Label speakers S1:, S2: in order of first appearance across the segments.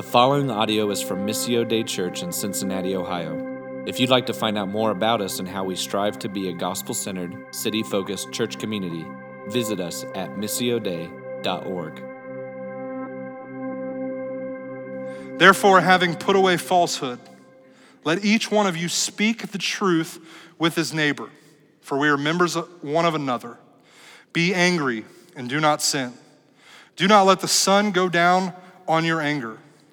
S1: The following audio is from Missio Dei Church in Cincinnati, Ohio. If you'd like to find out more about us and how we strive to be a gospel centered, city focused church community, visit us at missiodei.org.
S2: Therefore, having put away falsehood, let each one of you speak the truth with his neighbor, for we are members one of another. Be angry and do not sin. Do not let the sun go down on your anger,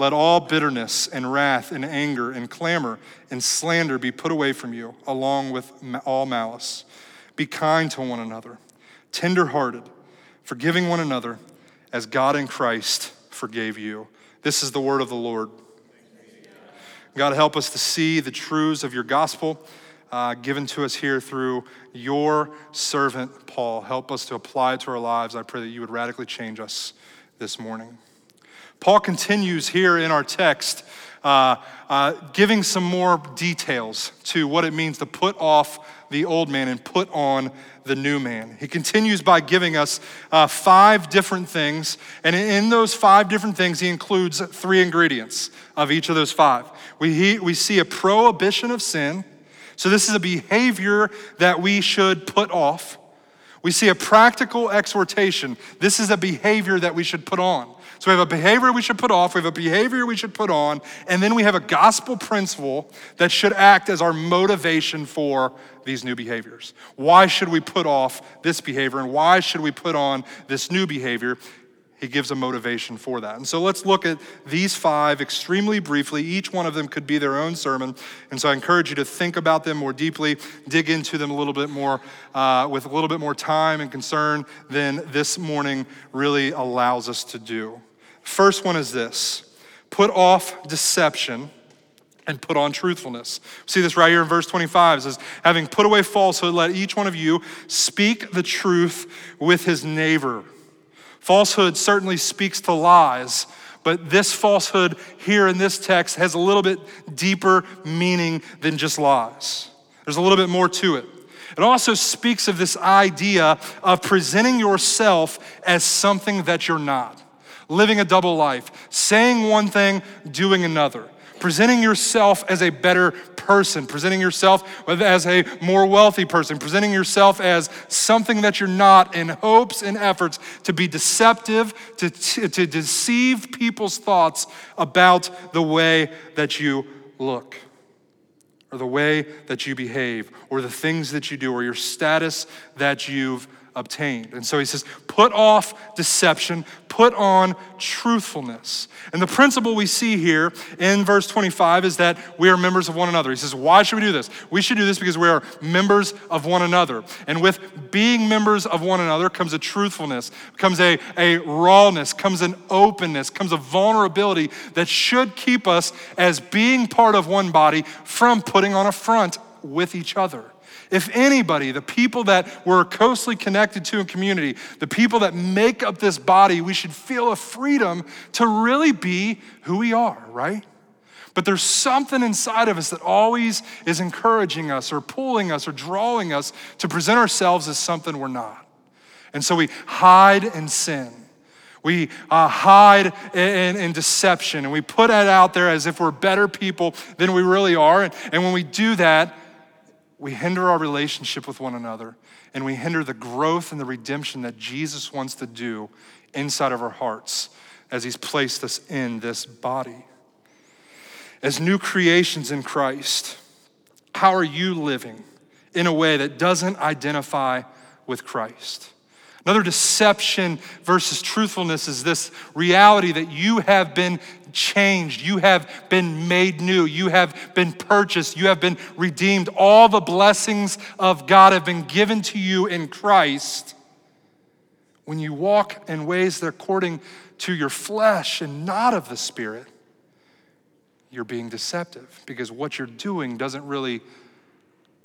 S2: Let all bitterness and wrath and anger and clamor and slander be put away from you, along with all malice. Be kind to one another, tenderhearted, forgiving one another, as God in Christ forgave you. This is the word of the Lord. God, help us to see the truths of your gospel uh, given to us here through your servant, Paul. Help us to apply it to our lives. I pray that you would radically change us this morning. Paul continues here in our text, uh, uh, giving some more details to what it means to put off the old man and put on the new man. He continues by giving us uh, five different things, and in those five different things, he includes three ingredients of each of those five. We, he, we see a prohibition of sin, so this is a behavior that we should put off. We see a practical exhortation. This is a behavior that we should put on. So we have a behavior we should put off, we have a behavior we should put on, and then we have a gospel principle that should act as our motivation for these new behaviors. Why should we put off this behavior and why should we put on this new behavior? He gives a motivation for that. And so let's look at these five extremely briefly. Each one of them could be their own sermon. And so I encourage you to think about them more deeply, dig into them a little bit more uh, with a little bit more time and concern than this morning really allows us to do. First one is this put off deception and put on truthfulness. See this right here in verse 25. It says, Having put away falsehood, let each one of you speak the truth with his neighbor. Falsehood certainly speaks to lies, but this falsehood here in this text has a little bit deeper meaning than just lies. There's a little bit more to it. It also speaks of this idea of presenting yourself as something that you're not living a double life, saying one thing, doing another, presenting yourself as a better person, presenting yourself as a more wealthy person, presenting yourself as something that you're not in hopes and efforts to be deceptive, to, to, to deceive people's thoughts about the way that you look or the way that you behave, or the things that you do, or your status that you've obtained. And so he says, put off deception, put on truthfulness. And the principle we see here in verse 25 is that we are members of one another. He says, why should we do this? We should do this because we are members of one another. And with being members of one another comes a truthfulness, comes a, a rawness, comes an openness, comes a vulnerability that should keep us as being part of one body from putting on a front with each other. If anybody, the people that we're closely connected to in community, the people that make up this body, we should feel a freedom to really be who we are, right? But there's something inside of us that always is encouraging us or pulling us or drawing us to present ourselves as something we're not. And so we hide in sin. We uh, hide in, in, deception and we put it out there as if we're better people than we really are. And, and when we do that, we hinder our relationship with one another and we hinder the growth and the redemption that Jesus wants to do inside of our hearts as he's placed us in this body. As new creations in Christ, how are you living in a way that doesn't identify with Christ? Another deception versus truthfulness is this reality that you have been changed, you have been made new, you have been purchased, you have been redeemed. All the blessings of God have been given to you in Christ. When you walk in ways that are according to your flesh and not of the Spirit, you're being deceptive because what you're doing doesn't really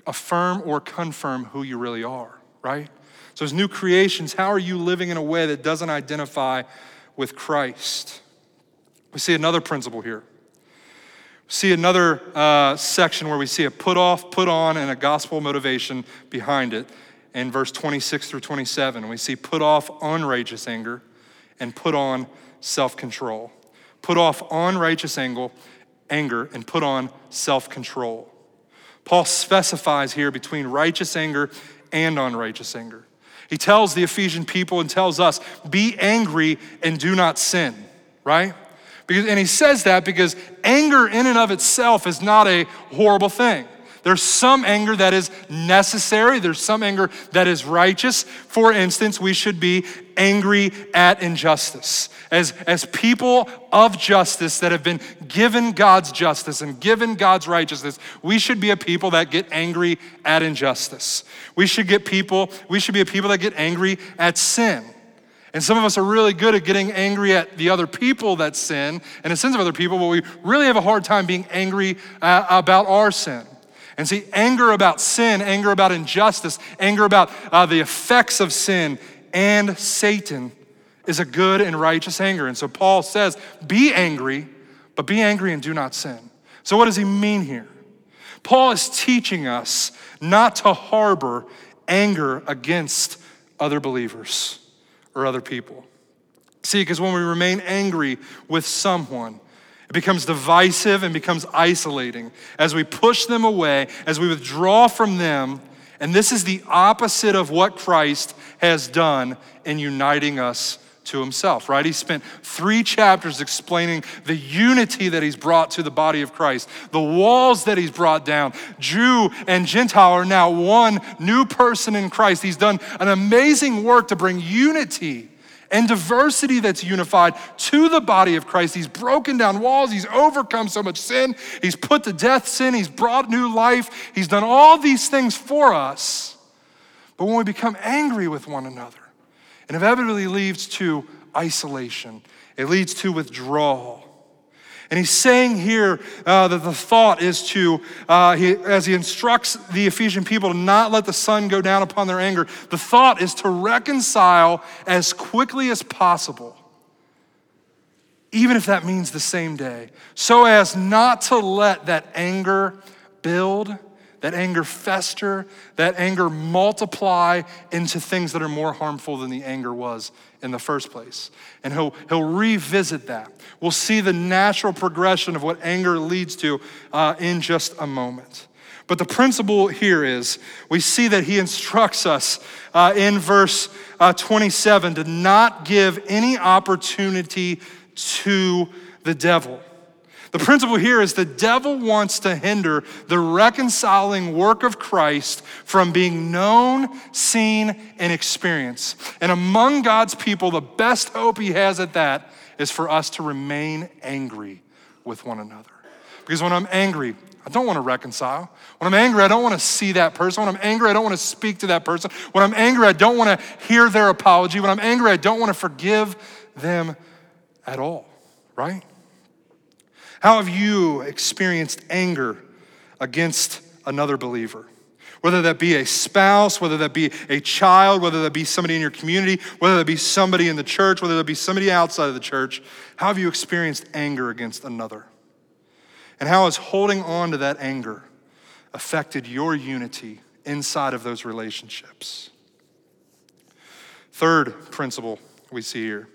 S2: affirm or confirm who you really are, right? So, as new creations, how are you living in a way that doesn't identify with Christ? We see another principle here. We see another uh, section where we see a put off, put on, and a gospel motivation behind it in verse 26 through 27. We see put off unrighteous anger and put on self control. Put off unrighteous anger, anger and put on self control. Paul specifies here between righteous anger and unrighteous anger. He tells the Ephesian people and tells us, be angry and do not sin, right? Because, and he says that because anger in and of itself is not a horrible thing. There's some anger that is necessary, there's some anger that is righteous. For instance, we should be angry at injustice. As, as people of justice that have been given God's justice and given God's righteousness, we should be a people that get angry at injustice. We should get people, we should be a people that get angry at sin. And some of us are really good at getting angry at the other people that sin and the sins of other people, but we really have a hard time being angry uh, about our sin. And see, anger about sin, anger about injustice, anger about uh, the effects of sin and Satan is a good and righteous anger. And so Paul says, be angry, but be angry and do not sin. So, what does he mean here? Paul is teaching us not to harbor anger against other believers or other people. See, because when we remain angry with someone, it becomes divisive and becomes isolating as we push them away, as we withdraw from them. And this is the opposite of what Christ has done in uniting us to himself, right? He spent three chapters explaining the unity that he's brought to the body of Christ, the walls that he's brought down. Jew and Gentile are now one new person in Christ. He's done an amazing work to bring unity and diversity that's unified to the body of Christ. He's broken down walls, he's overcome so much sin, he's put to death sin, he's brought new life, he's done all these things for us. But when we become angry with one another, it inevitably leads to isolation, it leads to withdrawal. And he's saying here uh, that the thought is to, uh, he, as he instructs the Ephesian people to not let the sun go down upon their anger, the thought is to reconcile as quickly as possible, even if that means the same day, so as not to let that anger build that anger fester, that anger multiply into things that are more harmful than the anger was in the first place. And he'll, he'll revisit that. We'll see the natural progression of what anger leads to uh, in just a moment. But the principle here is we see that he instructs us uh, in verse uh, 27 to not give any opportunity to the devil. The principle here is the devil wants to hinder the reconciling work of Christ from being known, seen, and experienced. And among God's people, the best hope he has at that is for us to remain angry with one another. Because when I'm angry, I don't want to reconcile. When I'm angry, I don't want to see that person. When I'm angry, I don't want to speak to that person. When I'm angry, I don't want to hear their apology. When I'm angry, I don't want to forgive them at all, right? How have you experienced anger against another believer? Whether that be a spouse, whether that be a child, whether that be somebody in your community, whether that be somebody in the church, whether that be somebody outside of the church, how have you experienced anger against another? And how has holding on to that anger affected your unity inside of those relationships? Third principle we see here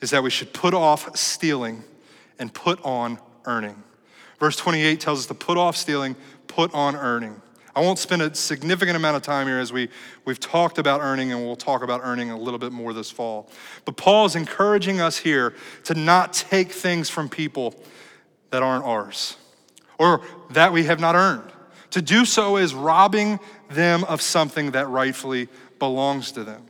S2: is that we should put off stealing and put on earning. Verse 28 tells us to put off stealing, put on earning. I won't spend a significant amount of time here as we, we've talked about earning, and we'll talk about earning a little bit more this fall. But Paul is encouraging us here to not take things from people that aren't ours or that we have not earned. To do so is robbing them of something that rightfully belongs to them.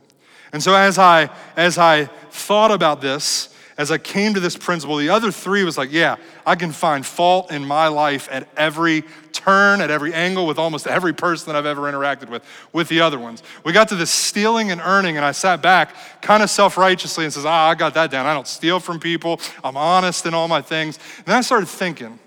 S2: And so as I as I thought about this, as I came to this principle, the other three was like, yeah, I can find fault in my life at every turn, at every angle, with almost every person that I've ever interacted with, with the other ones. We got to this stealing and earning, and I sat back kind of self righteously and says, ah, I got that down. I don't steal from people. I'm honest in all my things. And then I started thinking,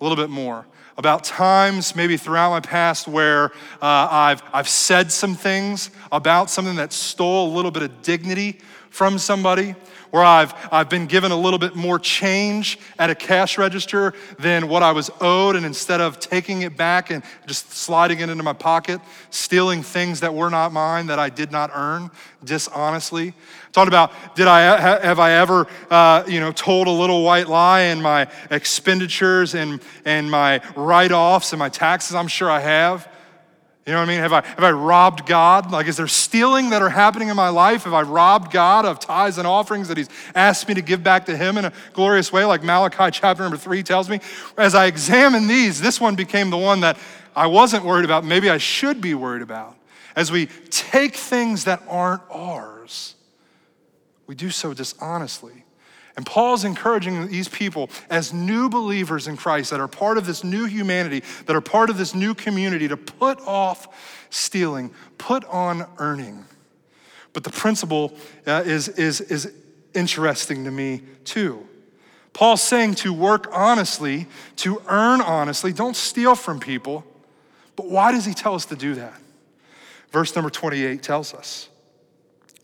S2: a little bit more about times maybe throughout my past where uh, I've, I've said some things about something that stole a little bit of dignity from somebody, where I've, I've been given a little bit more change at a cash register than what I was owed, and instead of taking it back and just sliding it into my pocket, stealing things that were not mine that I did not earn dishonestly. Talked about did I have I ever uh, you know told a little white lie in my expenditures and and my write-offs and my taxes? I'm sure I have. You know what I mean? Have I, have I robbed God? Like, is there stealing that are happening in my life? Have I robbed God of tithes and offerings that He's asked me to give back to Him in a glorious way, like Malachi chapter number three tells me? As I examine these, this one became the one that I wasn't worried about. Maybe I should be worried about. As we take things that aren't ours, we do so dishonestly. And Paul's encouraging these people as new believers in Christ that are part of this new humanity, that are part of this new community, to put off stealing, put on earning. But the principle uh, is, is, is interesting to me too. Paul's saying to work honestly, to earn honestly, don't steal from people. But why does he tell us to do that? Verse number 28 tells us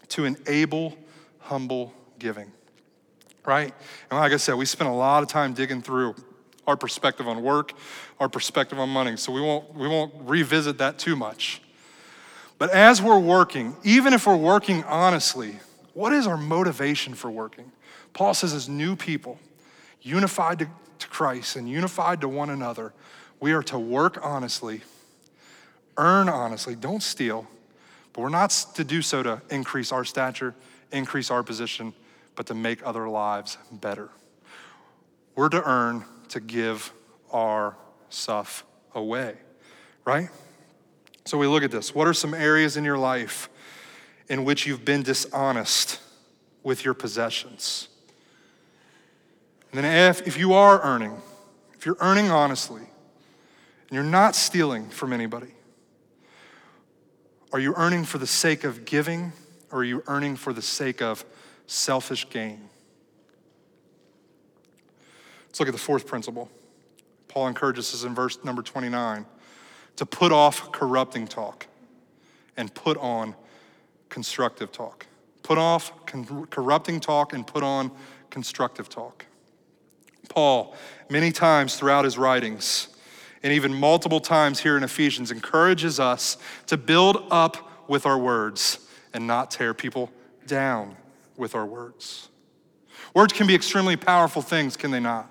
S2: to enable humble giving right? And like I said, we spent a lot of time digging through our perspective on work, our perspective on money. So we won't, we won't revisit that too much. But as we're working, even if we're working honestly, what is our motivation for working? Paul says, as new people, unified to, to Christ and unified to one another, we are to work honestly, earn honestly, don't steal, but we're not to do so to increase our stature, increase our position, but to make other lives better. We're to earn to give our stuff away, right? So we look at this. What are some areas in your life in which you've been dishonest with your possessions? And then if, if you are earning, if you're earning honestly, and you're not stealing from anybody, are you earning for the sake of giving or are you earning for the sake of selfish gain. Let's look at the fourth principle. Paul encourages us in verse number 29 to put off corrupting talk and put on constructive talk. Put off con- corrupting talk and put on constructive talk. Paul, many times throughout his writings, and even multiple times here in Ephesians, encourages us to build up with our words and not tear people down with our words. Words can be extremely powerful things, can they not?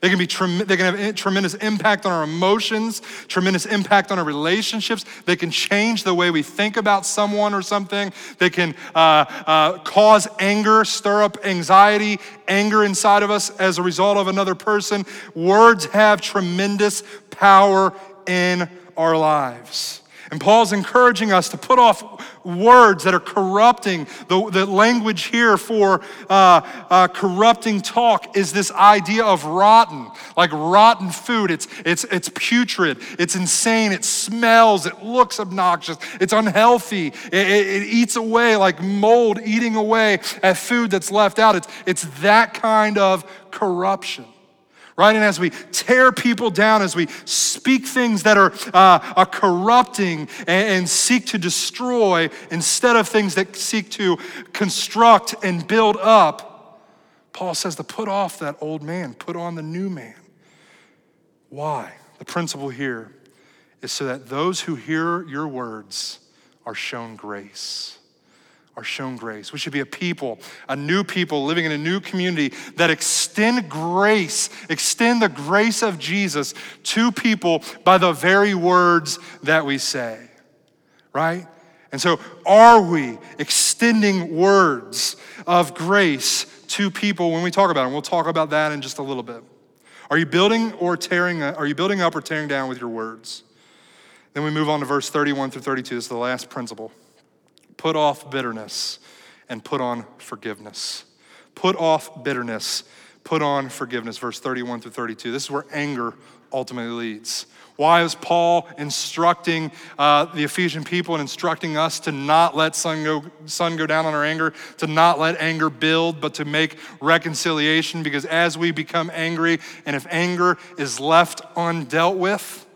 S2: They can, be they can have tremendous impact on our emotions, tremendous impact on our relationships. They can change the way we think about someone or something. They can uh, uh, cause anger, stir up anxiety, anger inside of us as a result of another person. Words have tremendous power in our lives. And Paul's encouraging us to put off words that are corrupting. The, the language here for uh, uh, corrupting talk is this idea of rotten, like rotten food. It's, it's, it's putrid, it's insane, it smells, it looks obnoxious, it's unhealthy, it, it, it eats away like mold eating away at food that's left out. It's, it's that kind of corruption right? And as we tear people down, as we speak things that are, uh, are corrupting and, and, seek to destroy instead of things that seek to construct and build up, Paul says to put off that old man, put on the new man. Why? The principle here is so that those who hear your words are shown grace are shown grace. We should be a people, a new people living in a new community that extend grace, extend the grace of Jesus to people by the very words that we say, right? And so, are we extending words of grace to people when we talk about them? We'll talk about that in just a little bit. Are you building or tearing? Are you building up or tearing down with your words? Then we move on to verse 31 through 32. This is the last principle. Put off bitterness and put on forgiveness. Put off bitterness, Put on forgiveness, verse 31 through 32. This is where anger ultimately leads. Why is Paul instructing uh, the Ephesian people and instructing us to not let sun go, sun go down on our anger, to not let anger build, but to make reconciliation? Because as we become angry, and if anger is left undealt with,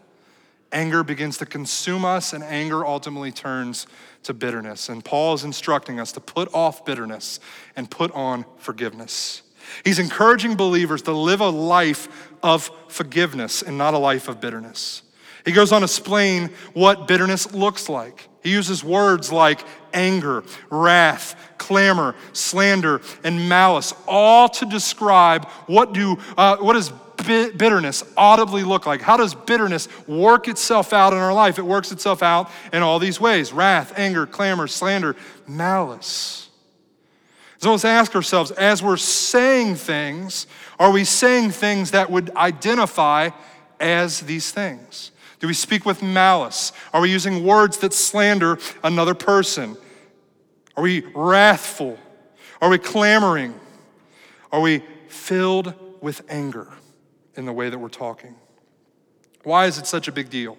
S2: anger begins to consume us, and anger ultimately turns to bitterness. And Paul is instructing us to put off bitterness and put on forgiveness. He's encouraging believers to live a life of forgiveness and not a life of bitterness. He goes on to explain what bitterness looks like. He uses words like anger, wrath, clamor, slander, and malice, all to describe what do uh, what does bitterness audibly look like? How does bitterness work itself out in our life? It works itself out in all these ways: wrath, anger, clamor, slander, malice. So let's ask ourselves as we're saying things, are we saying things that would identify as these things? Do we speak with malice? Are we using words that slander another person? Are we wrathful? Are we clamoring? Are we filled with anger in the way that we're talking? Why is it such a big deal?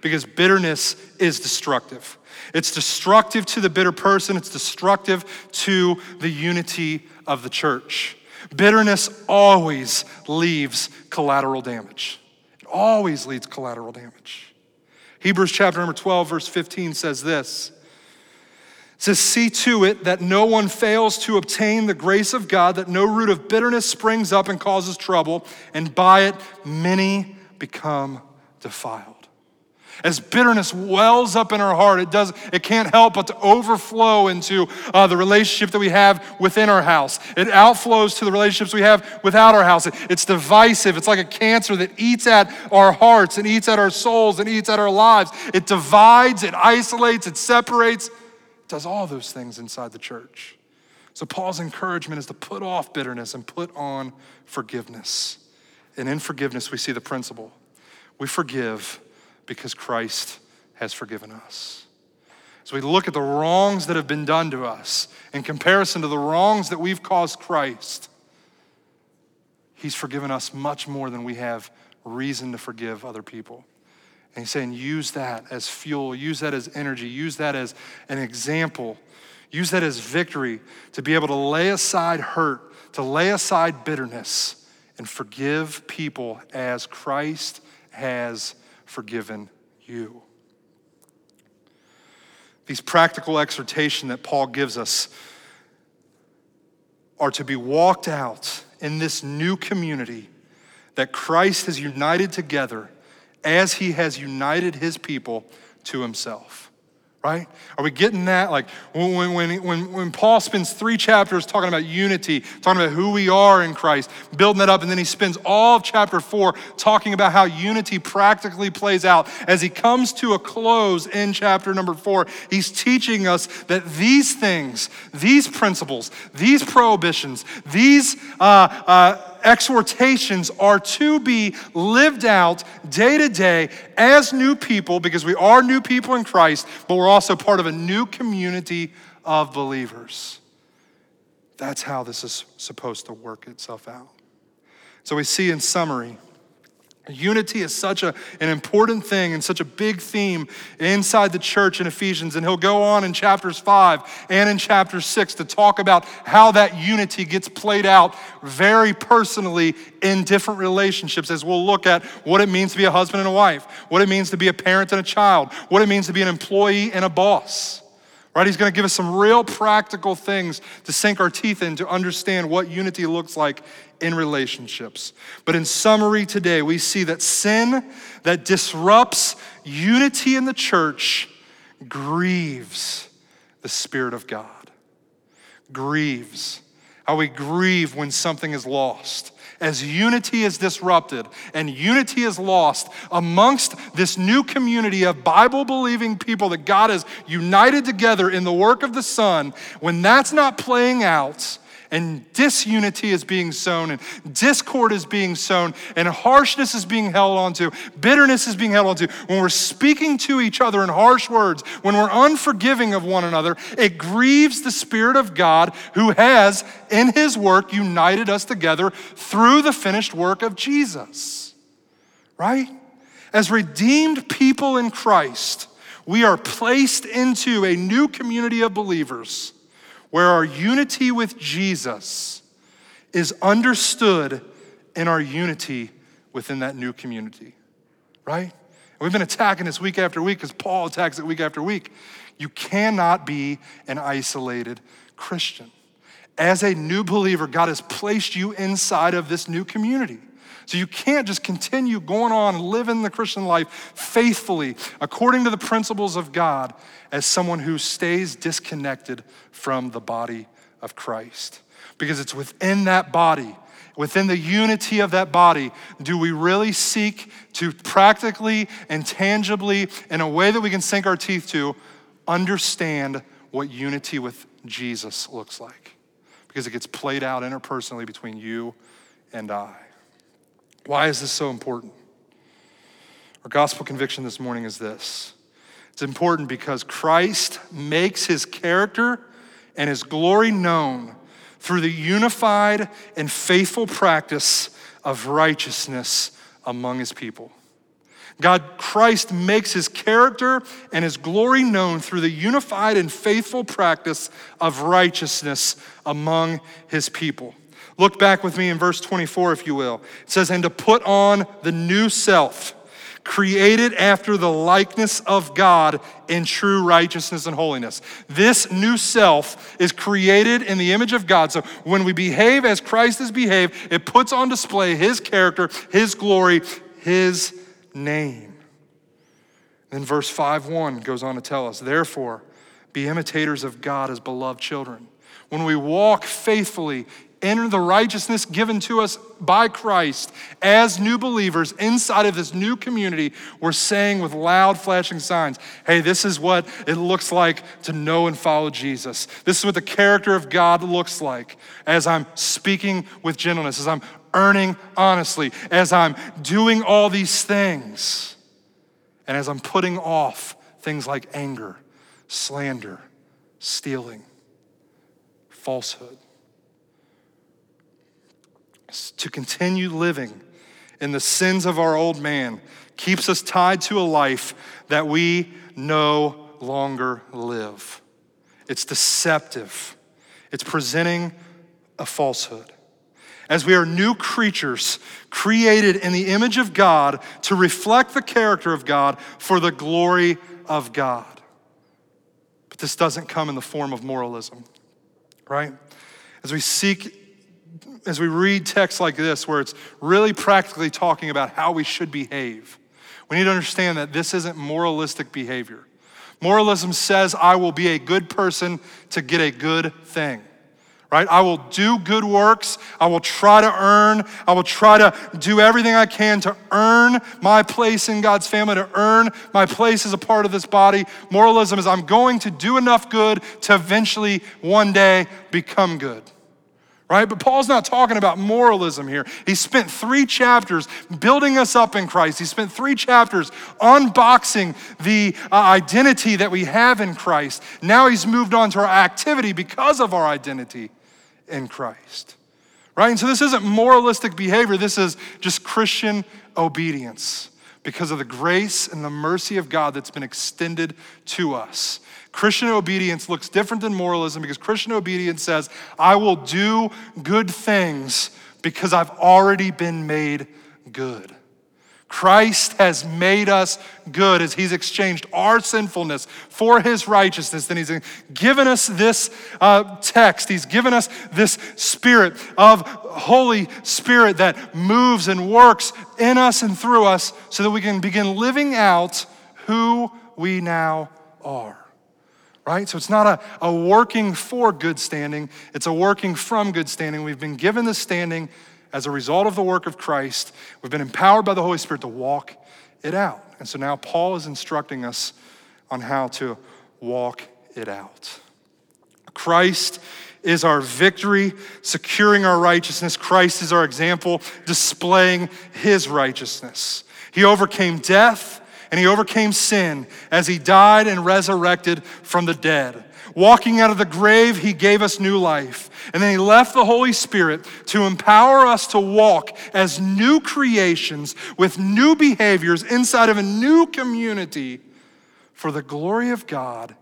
S2: because bitterness is destructive. It's destructive to the bitter person, it's destructive to the unity of the church. Bitterness always leaves collateral damage. It always leads collateral damage. Hebrews chapter number 12, verse 15 says this. Says, See to it that no one fails to obtain the grace of God, that no root of bitterness springs up and causes trouble, and by it many become defiled. As bitterness wells up in our heart, it does it can't help but to overflow into uh, the relationship that we have within our house. It outflows to the relationships we have without our house. It, it's divisive. It's like a cancer that eats at our hearts and eats at our souls and eats at our lives. It divides, it isolates, it separates. Does all those things inside the church. So Paul's encouragement is to put off bitterness and put on forgiveness. And in forgiveness, we see the principle. We forgive because Christ has forgiven us. As we look at the wrongs that have been done to us in comparison to the wrongs that we've caused Christ, He's forgiven us much more than we have reason to forgive other people. And He's saying, use that as fuel, use that as energy, use that as an example, use that as victory to be able to lay aside hurt, to lay aside bitterness, and forgive people as Christ has forgiven you. These practical exhortation that Paul gives us are to be walked out in this new community that Christ has united together as he has united his people to himself right? Are we getting that? Like when, when, when, when Paul spends three chapters talking about unity, talking about who we are in Christ, building that up, and then he spends all of chapter four talking about how unity practically plays out. As he comes to a close in chapter number four, he's teaching us that these things, these principles, these prohibitions, these uh, uh, exhortations are to be lived out day to day as new people because we are new people in Christ, but we're also part of a new community of believers. That's how this is supposed to work itself out. So we see in summary Unity is such a, an important thing and such a big theme inside the church in Ephesians. And he'll go on in chapters five and in chapter six to talk about how that unity gets played out very personally in different relationships as we'll look at what it means to be a husband and a wife, what it means to be a parent and a child, what it means to be an employee and a boss. Right? He's going to give us some real practical things to sink our teeth in to understand what unity looks like in relationships. But in summary today, we see that sin that disrupts unity in the church grieves the Spirit of God. Grieves. How we grieve when something is lost. As unity is disrupted and unity is lost amongst this new community of Bible believing people that God has united together in the work of the Son, when that's not playing out and disunity is being sown, and discord is being sown, and harshness is being held onto, bitterness is being held onto, when we're speaking to each other in harsh words, when we're unforgiving of one another, it grieves the Spirit of God who has, in His work, united us together through the finished work of Jesus. Right? As redeemed people in Christ, we are placed into a new community of believers where our unity with Jesus is understood in our unity within that new community, right? And we've been attacking this week after week because Paul attacks it week after week. You cannot be an isolated Christian. As a new believer, God has placed you inside of this new community. So you can't just continue going on living the Christian life faithfully according to the principles of God as someone who stays disconnected from the body of Christ. Because it's within that body, within the unity of that body, do we really seek to practically and tangibly, in a way that we can sink our teeth to, understand what unity with Jesus looks like? Because it gets played out interpersonally between you and I. Why is this so important? Our gospel conviction this morning is this it's important because Christ makes his character and his glory known through the unified and faithful practice of righteousness among his people. God, Christ makes his character and his glory known through the unified and faithful practice of righteousness among his people. Look back with me in verse 24, if you will. It says, And to put on the new self, created after the likeness of God in true righteousness and holiness. This new self is created in the image of God. So when we behave as Christ has behaved, it puts on display his character, his glory, his name. Then verse 5 1 goes on to tell us, Therefore, be imitators of God as beloved children. When we walk faithfully enter the righteousness given to us by Christ as new believers inside of this new community, we're saying with loud flashing signs, hey, this is what it looks like to know and follow Jesus. This is what the character of God looks like as I'm speaking with gentleness, as I'm earning honestly, as I'm doing all these things, and as I'm putting off things like anger, slander, stealing, falsehood to continue living in the sins of our old man keeps us tied to a life that we no longer live. It's deceptive, it's presenting a falsehood. As we are new creatures created in the image of God to reflect the character of God for the glory of God. But this doesn't come in the form of moralism, right? As we seek as we read texts like this, where it's really practically talking about how we should behave, we need to understand that this isn't moralistic behavior. Moralism says, I will be a good person to get a good thing, right? I will do good works. I will try to earn. I will try to do everything I can to earn my place in God's family, to earn my place as a part of this body. Moralism is, I'm going to do enough good to eventually one day become good right? But Paul's not talking about moralism here. He spent three chapters building us up in Christ. He spent three chapters unboxing the uh, identity that we have in Christ. Now he's moved on to our activity because of our identity in Christ, right? And so this isn't moralistic behavior, this is just Christian obedience because of the grace and the mercy of God that's been extended to us. Christian obedience looks different than moralism because Christian obedience says, I will do good things because I've already been made good. Christ has made us good as he's exchanged our sinfulness for his righteousness. Then he's given us this uh, text. He's given us this spirit of Holy Spirit that moves and works in us and through us so that we can begin living out who we now are right? So it's not a, a working for good standing, it's a working from good standing. We've been given the standing as a result of the work of Christ. We've been empowered by the Holy Spirit to walk it out. And so now Paul is instructing us on how to walk it out. Christ is our victory, securing our righteousness. Christ is our example, displaying his righteousness. He overcame death and he overcame sin as he died and resurrected from the dead. Walking out of the grave, he gave us new life. And then he left the Holy Spirit to empower us to walk as new creations with new behaviors inside of a new community for the glory of God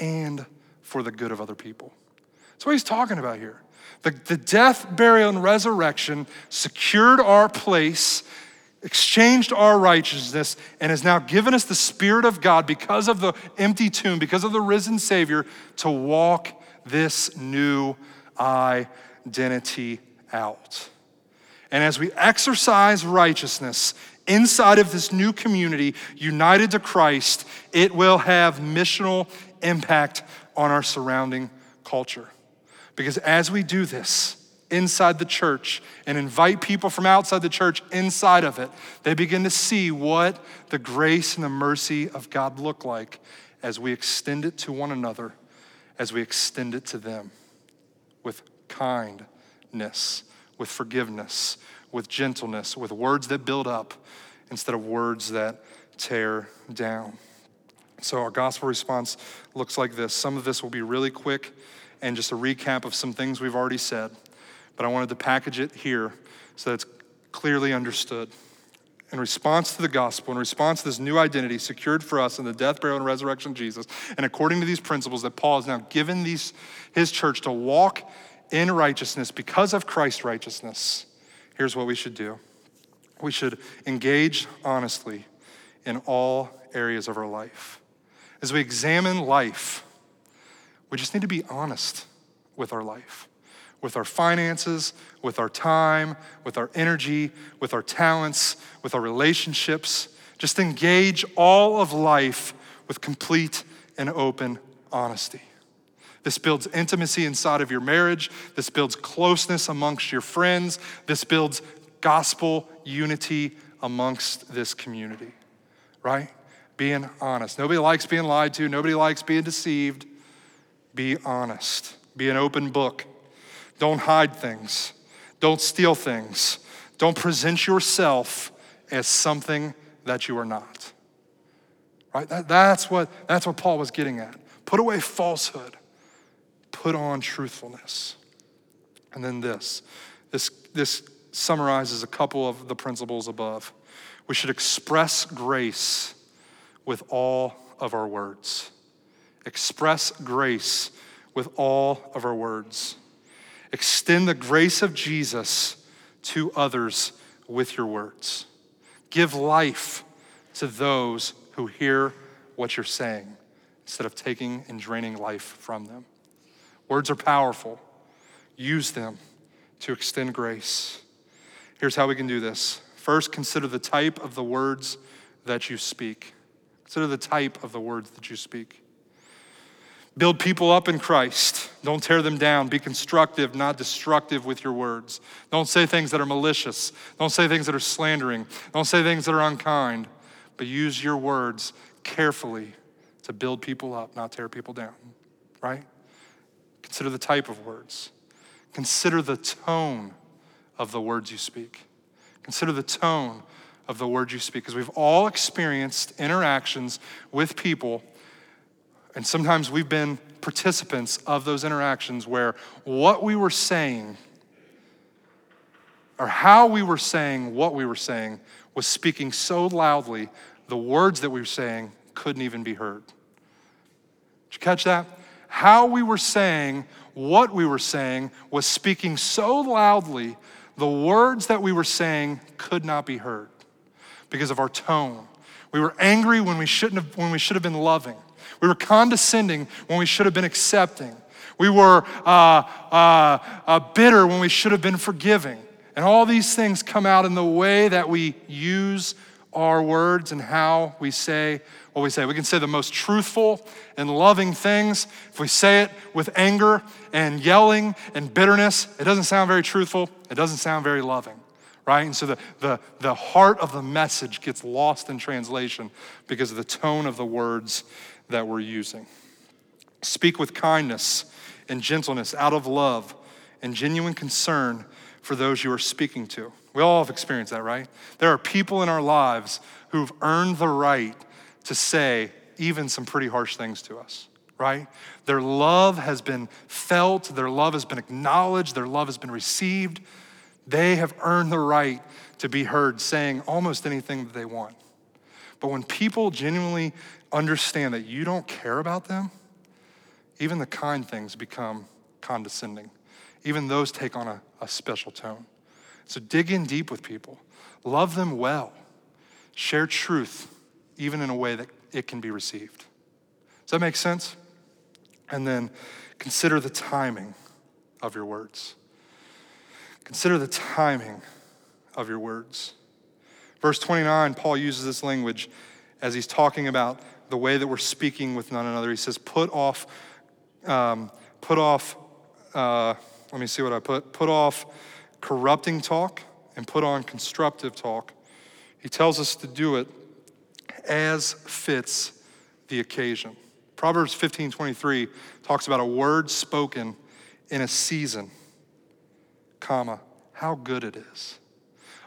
S2: and for the good of other people. That's what he's talking about here. The, the death, burial, and resurrection secured our place exchanged our righteousness and has now given us the Spirit of God because of the empty tomb, because of the risen Savior, to walk this new identity out. And as we exercise righteousness inside of this new community, united to Christ, it will have missional impact on our surrounding culture. Because as we do this, inside the church and invite people from outside the church inside of it, they begin to see what the grace and the mercy of God look like as we extend it to one another, as we extend it to them with kindness, with forgiveness, with gentleness, with words that build up instead of words that tear down. So, our gospel response looks like this. Some of this will be really quick and just a recap of some things we've already said but I wanted to package it here so that it's clearly understood. In response to the gospel, in response to this new identity secured for us in the death, burial, and resurrection of Jesus, and according to these principles that Paul has now given these, his church to walk in righteousness because of Christ's righteousness, here's what we should do we should engage honestly in all areas of our life. As we examine life, we just need to be honest with our life with our finances, with our time, with our energy, with our talents, with our relationships. Just engage all of life with complete and open honesty. This builds intimacy inside of your marriage. This builds closeness amongst your friends. This builds gospel unity amongst this community, right? Being honest. Nobody likes being lied to, nobody likes being deceived. Be honest, be an open book. Don't hide things. Don't steal things. Don't present yourself as something that you are not. Right? That, that's, what, that's what Paul was getting at. Put away falsehood, put on truthfulness. And then this this, this summarizes a couple of the principles above. We should express grace with all of our words. Express grace with all of our words. Extend the grace of Jesus to others with your words. Give life to those who hear what you're saying instead of taking and draining life from them. Words are powerful. Use them to extend grace. Here's how we can do this. First, consider the type of the words that you speak. Consider the type of the words that you speak. Build people up in Christ. Don't tear them down. Be constructive, not destructive with your words. Don't say things that are malicious. Don't say things that are slandering. Don't say things that are unkind. But use your words carefully to build people up, not tear people down, right? Consider the type of words. Consider the tone of the words you speak. Consider the tone of the words you speak, because we've all experienced interactions with people and sometimes we've been participants of those interactions where what we were saying or how we were saying what we were saying was speaking so loudly, the words that we were saying couldn't even be heard. Did you catch that? How we were saying what we were saying was speaking so loudly, the words that we were saying could not be heard because of our tone. We were angry when we shouldn't have, when we should have been loving. We were condescending when we should have been accepting. We were uh, uh, uh, bitter when we should have been forgiving. And all these things come out in the way that we use our words and how we say what we say. We can say the most truthful and loving things. If we say it with anger and yelling and bitterness, it doesn't sound very truthful, it doesn't sound very loving right? And so the, the, the heart of the message gets lost in translation because of the tone of the words that we're using. Speak with kindness and gentleness, out of love and genuine concern for those you are speaking to. We all have experienced that, right? There are people in our lives who've earned the right to say even some pretty harsh things to us, right? Their love has been felt, their love has been acknowledged, their love has been received. They have earned the right to be heard saying almost anything that they want. But when people genuinely understand that you don't care about them, even the kind things become condescending. Even those take on a, a special tone. So dig in deep with people, love them well, share truth, even in a way that it can be received. Does that make sense? And then consider the timing of your words. Consider the timing of your words. Verse 29, Paul uses this language as he's talking about the way that we're speaking with one another. He says, put off, um, put off, uh, let me see what I put, put off corrupting talk and put on constructive talk. He tells us to do it as fits the occasion. Proverbs 15 23 talks about a word spoken in a season, comma, how good it is.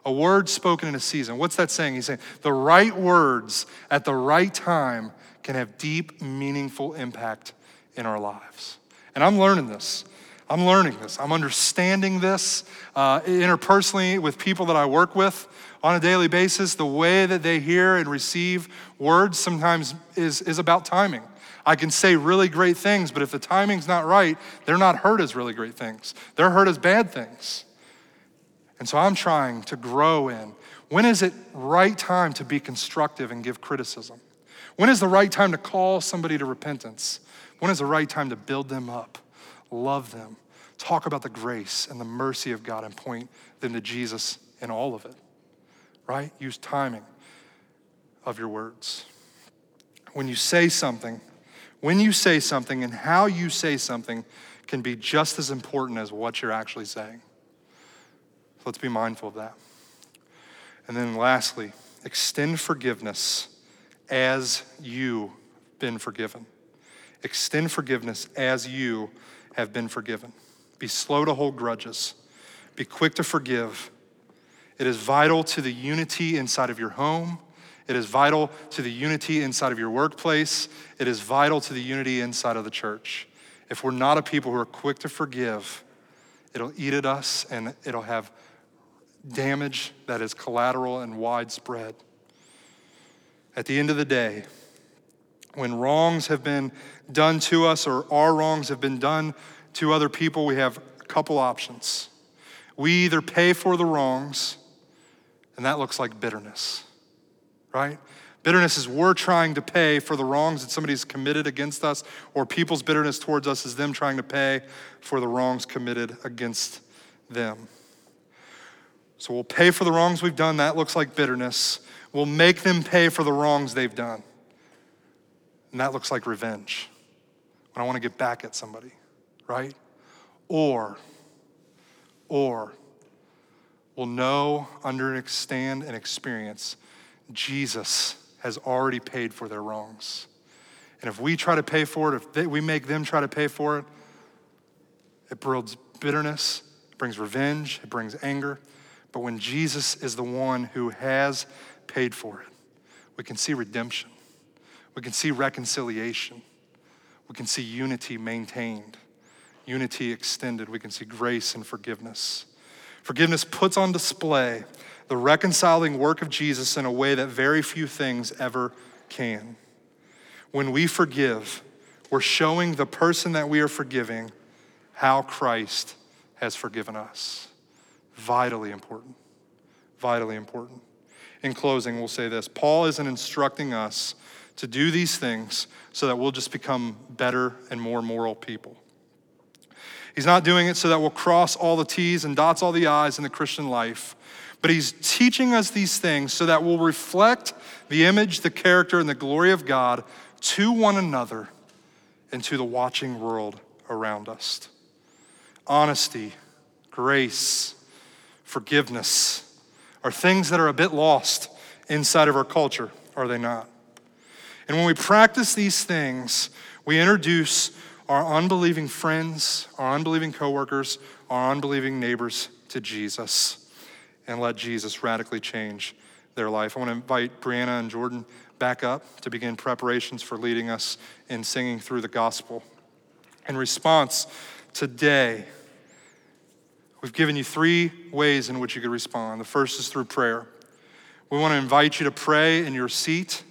S2: A word spoken in a season. What's that saying? He's saying the right words at the right time can have deep, meaningful impact in our lives. And I'm learning this. I'm learning this. I'm understanding this uh, interpersonally with people that I work with on a daily basis. The way that they hear and receive words sometimes is, is about timing. I can say really great things, but if the timing's not right, they're not heard as really great things. They're heard as bad things. And so I'm trying to grow in when is it right time to be constructive and give criticism? When is the right time to call somebody to repentance? When is the right time to build them up, love them, talk about the grace and the mercy of God, and point them to Jesus in all of it? Right? Use timing of your words. When you say something, when you say something and how you say something can be just as important as what you're actually saying. So let's be mindful of that. And then lastly, extend forgiveness as you've been forgiven. Extend forgiveness as you have been forgiven. Be slow to hold grudges. Be quick to forgive. It is vital to the unity inside of your home. It is vital to the unity inside of your workplace. It is vital to the unity inside of the church. If we're not a people who are quick to forgive, it'll eat at us and it'll have damage that is collateral and widespread. At the end of the day, when wrongs have been done to us or our wrongs have been done to other people, we have a couple options. We either pay for the wrongs, and that looks like bitterness, right? Bitterness is we're trying to pay for the wrongs that somebody's committed against us, or people's bitterness towards us is them trying to pay for the wrongs committed against them. So we'll pay for the wrongs we've done. That looks like bitterness. We'll make them pay for the wrongs they've done. And that looks like revenge. When I want to get back at somebody, right? Or, or, we'll know, understand, and experience Jesus has already paid for their wrongs. And if we try to pay for it, if they, we make them try to pay for it, it builds bitterness, it brings revenge, it brings anger. But when Jesus is the one who has paid for it, we can see redemption, we can see reconciliation, we can see unity maintained, unity extended, we can see grace and forgiveness. Forgiveness puts on display the reconciling work of Jesus in a way that very few things ever can. When we forgive, we're showing the person that we are forgiving how Christ has forgiven us. Vitally important. Vitally important. In closing, we'll say this Paul isn't instructing us to do these things so that we'll just become better and more moral people. He's not doing it so that we'll cross all the T's and dots all the I's in the Christian life, but he's teaching us these things so that we'll reflect the image, the character, and the glory of God to one another and to the watching world around us. Honesty, grace, forgiveness are things that are a bit lost inside of our culture, are they not? And when we practice these things, we introduce our unbelieving friends, our unbelieving coworkers, our unbelieving neighbors to Jesus and let Jesus radically change their life. I want to invite Brianna and Jordan back up to begin preparations for leading us in singing through the gospel. In response, today, we've given you three ways in which you could respond. The first is through prayer. We want to invite you to pray in your seat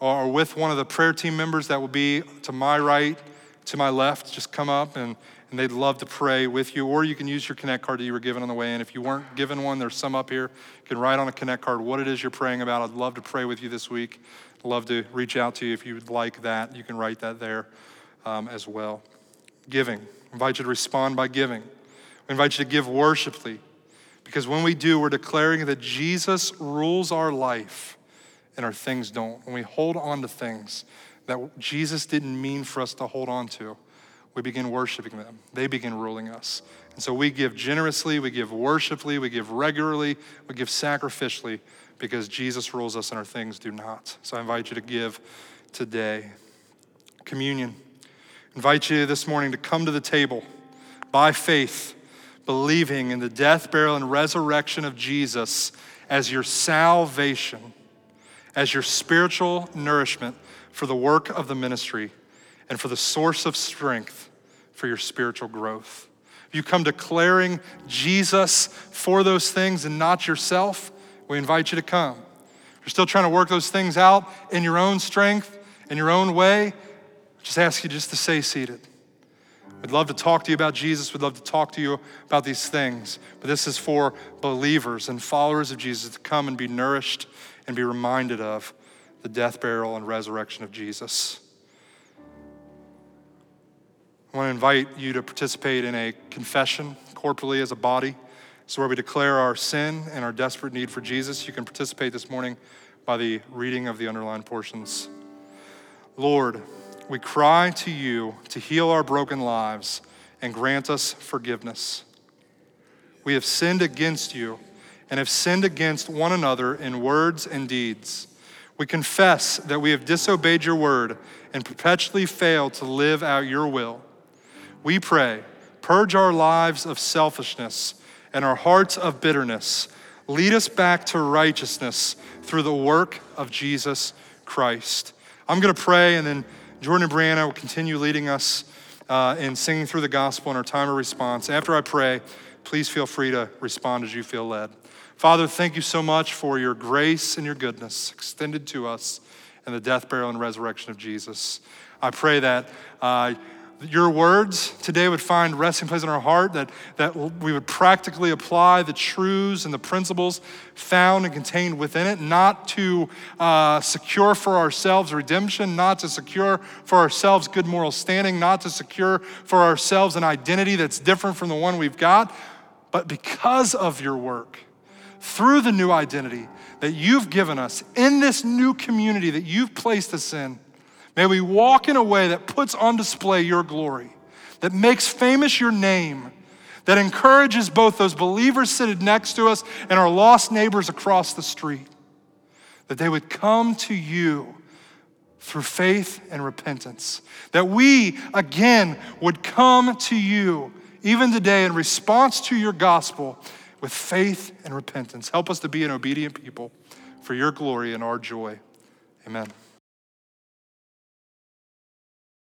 S2: or with one of the prayer team members that will be to my right, to my left. Just come up and, and they'd love to pray with you. Or you can use your Connect card that you were given on the way in. If you weren't given one, there's some up here. You can write on a Connect card what it is you're praying about. I'd love to pray with you this week. Love to reach out to you if you would like that. You can write that there um, as well. Giving. I invite you to respond by giving. We invite you to give worshipfully. Because when we do, we're declaring that Jesus rules our life and our things don't. When we hold on to things that Jesus didn't mean for us to hold on to, we begin worshiping them. They begin ruling us. And so we give generously, we give worshipfully, we give regularly, we give sacrificially because Jesus rules us and our things do not. So I invite you to give today. Communion. I invite you this morning to come to the table by faith believing in the death, burial, and resurrection of Jesus as your salvation, as your spiritual nourishment for the work of the ministry, and for the source of strength for your spiritual growth. If you come declaring Jesus for those things and not yourself, we invite you to come. If you're still trying to work those things out in your own strength, in your own way, just ask you just to stay seated. We'd love to talk to you about Jesus. We'd love to talk to you about these things. But this is for believers and followers of Jesus to come and be nourished and be reminded of the death, burial, and resurrection of Jesus. I want to invite you to participate in a confession corporally as a body. So, where we declare our sin and our desperate need for Jesus, you can participate this morning by the reading of the underlined portions. Lord, we cry to you to heal our broken lives and grant us forgiveness. We have sinned against you and have sinned against one another in words and deeds. We confess that we have disobeyed your word and perpetually failed to live out your will. We pray, purge our lives of selfishness and our hearts of bitterness. Lead us back to righteousness through the work of Jesus Christ. I'm going to pray and then Jordan and Brianna will continue leading us uh, in singing through the gospel in our time of response. After I pray, please feel free to respond as you feel led. Father, thank you so much for your grace and your goodness extended to us in the death, burial, and resurrection of Jesus. I pray that. Uh, your words today would find resting place in our heart, that, that we would practically apply the truths and the principles found and contained within it, not to uh, secure for ourselves redemption, not to secure for ourselves good moral standing, not to secure for ourselves an identity that's different from the one we've got, but because of your work, through the new identity that you've given us in this new community that you've placed us in May we walk in a way that puts on display your glory, that makes famous your name, that encourages both those believers sitting next to us and our lost neighbors across the street, that they would come to you through faith and repentance, that we again would come to you even today in response to your gospel with faith and repentance. Help us to be an obedient people for your glory and our joy. Amen.